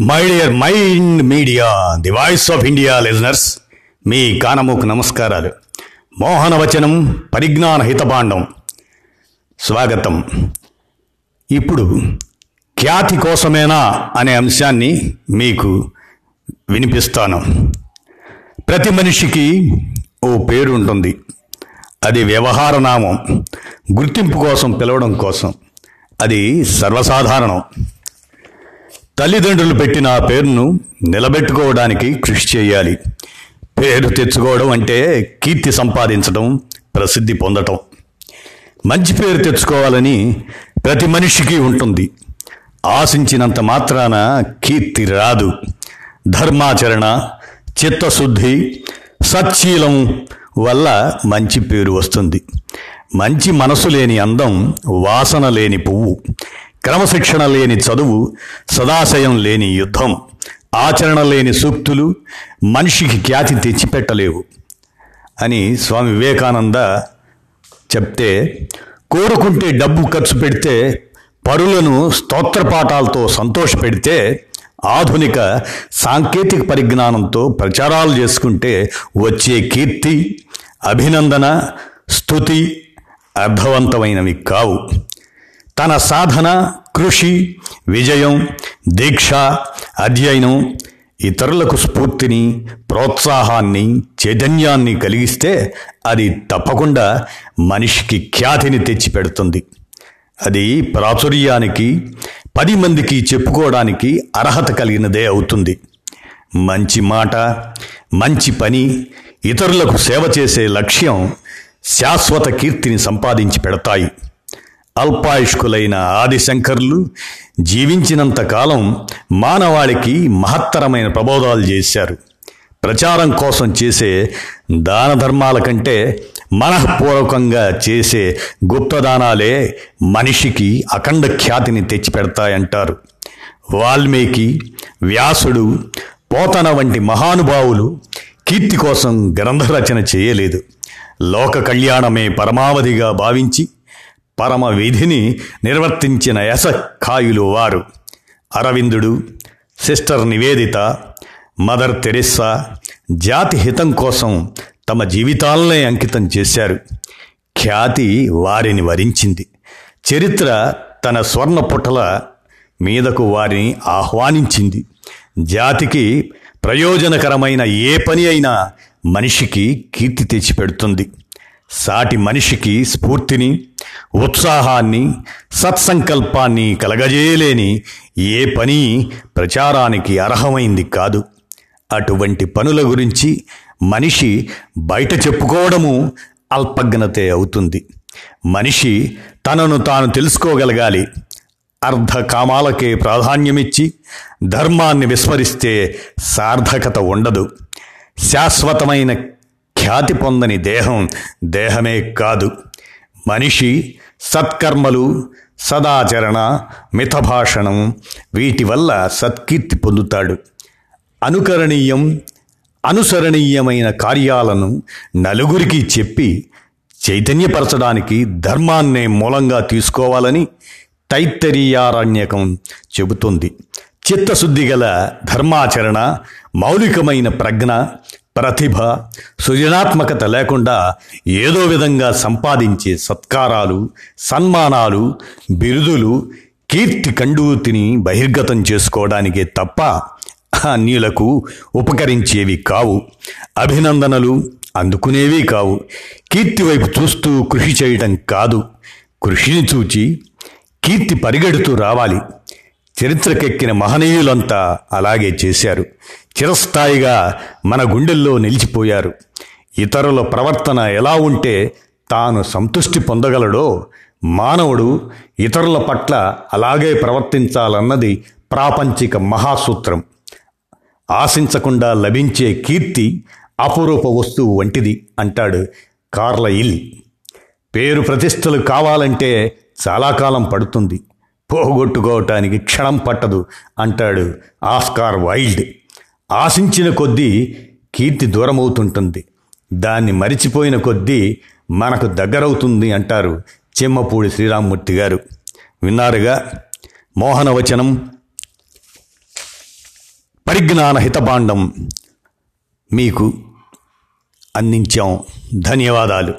My dear mind media the voice of India listeners మీ కానమూకు నమస్కారాలు. మోహనవచనం పరిజ్ఞాన హితభాండం. స్వాగతం. ఇప్పుడు ఖ్యాతి కోసమేనా అనే అంశాన్ని మీకు వినిపిస్తాను. ప్రతి మనిషికి ఓ పేరు ఉంటుంది అది వ్యవహార నామం. గుర్తింపు కోసం పిలవడం కోసం. అది సర్వసాధారణం. తల్లిదండ్రులు పెట్టిన ఆ పేరును నిలబెట్టుకోవడానికి కృషి చేయాలి. పేరు తెచ్చుకోవడం అంటే కీర్తి సంపాదించడం ప్రసిద్ధి పొందటం. మంచి పేరు తెచ్చుకోవాలని ప్రతి మనిషికి ఉంటుంది. ఆశించినంత మాత్రాన కీర్తి రాదు. ధర్మాచరణ చిత్తశుద్ధి సచ్చీలం వల్ల మంచి పేరు వస్తుంది. మంచి మనసు లేని అందం వాసన లేని పువ్వు. క్రమశిక్షణ లేని చదువు సదాశయం లేని యుద్ధం ఆచరణ లేని సూక్తులు మనిషికి ఖ్యాతి తెచ్చిపెట్టలేవు అని స్వామి వివేకానంద చెప్తే కోరుకుంటే డబ్బు ఖర్చు పెడితే పరులను స్తోత్రపాఠాలతో సంతోషపెడితే ఆధునిక సాంకేతిక పరిజ్ఞానంతో ప్రచారాలు చేసుకుంటే వచ్చే కీర్తి అభినందన స్థుతి అర్థవంతమైనవి కావు. తన సాధన కృషి విజయం దీక్ష అధ్యయనం ఇతరులకు స్ఫూర్తిని ప్రోత్సాహాన్ని చైతన్యాన్ని కలిగిస్తే అది తప్పకుండా మనిషికి ఖ్యాతిని తెచ్చిపెడుతుంది. అది ప్రాచుర్యానికి పది మందికి చెప్పుకోవడానికి అర్హత కలిగినదే అవుతుంది. మంచి మాట మంచి పని ఇతరులకు సేవ చేసే లక్ష్యం శాశ్వత కీర్తిని సంపాదించి పెడతాయి. అల్పాయుష్కులైన ఆదిశంకర్లు జీవించినంత కాలం మానవాళికి మహత్తరమైన ప్రబోధాలు చేశారు. ప్రచారం కోసం చేసే దాన ధర్మాల కంటే మనఃపూర్వకంగా చేసే గుప్తదానాలే మనిషికి అఖండ ఖ్యాతిని తెచ్చిపెడతాయంటారు. వాల్మీకి వ్యాసుడు పోతన వంటి మహానుభావులు కీర్తి కోసం గ్రంథరచన చేయలేదు. లోక కళ్యాణమే పరమావధిగా భావించి పరమ విధిని నిర్వర్తించిన యశఖాయులు వారు. అరవిందుడు సిస్టర్ నివేదిత మదర్ తెరిస్సా జాతి హితం కోసం తమ జీవితాలనే అంకితం చేశారు. ఖ్యాతి వారిని వరించింది. చరిత్ర తన స్వర్ణ పుటల మీదకు వారిని ఆహ్వానించింది. జాతికి ప్రయోజనకరమైన ఏ పని అయినా మనిషికి కీర్తి తెచ్చిపెడుతుంది. సాటి మనిషికి స్ఫూర్తిని ఉత్సాహాన్ని సత్సంకల్పాన్ని కలగజేయలేని ఏ పని ప్రచారానికి అర్హమైంది కాదు. అటువంటి పనుల గురించి మనిషి బయట చెప్పుకోవడము అల్పజ్ఞతే అవుతుంది. మనిషి తనను తాను తెలుసుకోగలగాలి. అర్ధ కామాలకే ప్రాధాన్యమిచ్చి ధర్మాన్ని విస్మరిస్తే సార్థకత ఉండదు. శాశ్వతమైన ఖ్యాతి పొందని దేహం దేహమే కాదు. మనిషి సత్కర్మలు సదాచరణ మితభాషణం వీటి వల్ల సత్కీర్తి పొందుతాడు. అనుకరణీయం అనుసరణీయమైన కార్యాలను నలుగురికి చెప్పి చైతన్యపరచడానికి ధర్మాన్నే మూలంగా తీసుకోవాలని తైత్తరీయారణ్యకం చెబుతుంది. చిత్తశుద్ధి గల ధర్మాచరణ మౌలికమైన ప్రజ్ఞ ప్రతిభ సృజనాత్మకత లేకుండా ఏదో విధంగా సంపాదించే సత్కారాలు సన్మానాలు బిరుదులు కీర్తి కండూతిని బహిర్గతం చేసుకోవడానికే తప్ప అన్యులకు ఉపకరించేవి కావు. అభినందనలు అందుకునేవి కావు. కీర్తి వైపు చూస్తూ కృషి చేయటం కాదు. కృషిని చూచి కీర్తి పరిగెడుతూ రావాలి. చరిత్రకెక్కిన మహనీయులంతా అలాగే చేశారు. చిరస్థాయిగా మన గుండెల్లో నిలిచిపోయారు. ఇతరుల ప్రవర్తన ఎలా ఉంటే తాను సంతృష్టి పొందగలడో మానవుడు ఇతరుల పట్ల అలాగే ప్రవర్తించాలన్నది ప్రాపంచిక మహాసూత్రం. ఆశించకుండా లభించే కీర్తి అపురూప వస్తువు వంటిది అంటాడు కార్ల ఇల్ పేరు ప్రతిష్టలు కావాలంటే చాలా కాలం పడుతుంది. పోగొట్టుకోవటానికి క్షణం పట్టదు అంటాడు ఆస్కార్ వైల్డ్. ఆశించిన కొద్దీ కీర్తి దూరమవుతుంటుంది. దాన్ని మరిచిపోయిన కొద్దీ మనకు దగ్గరవుతుంది అంటారు చిమ్మపూడి శ్రీరామ్మూర్తి గారు. విన్నారుగా? మోహనవచనం పరిజ్ఞాన హితభాండం మీకు అందించాం. ధన్యవాదాలు.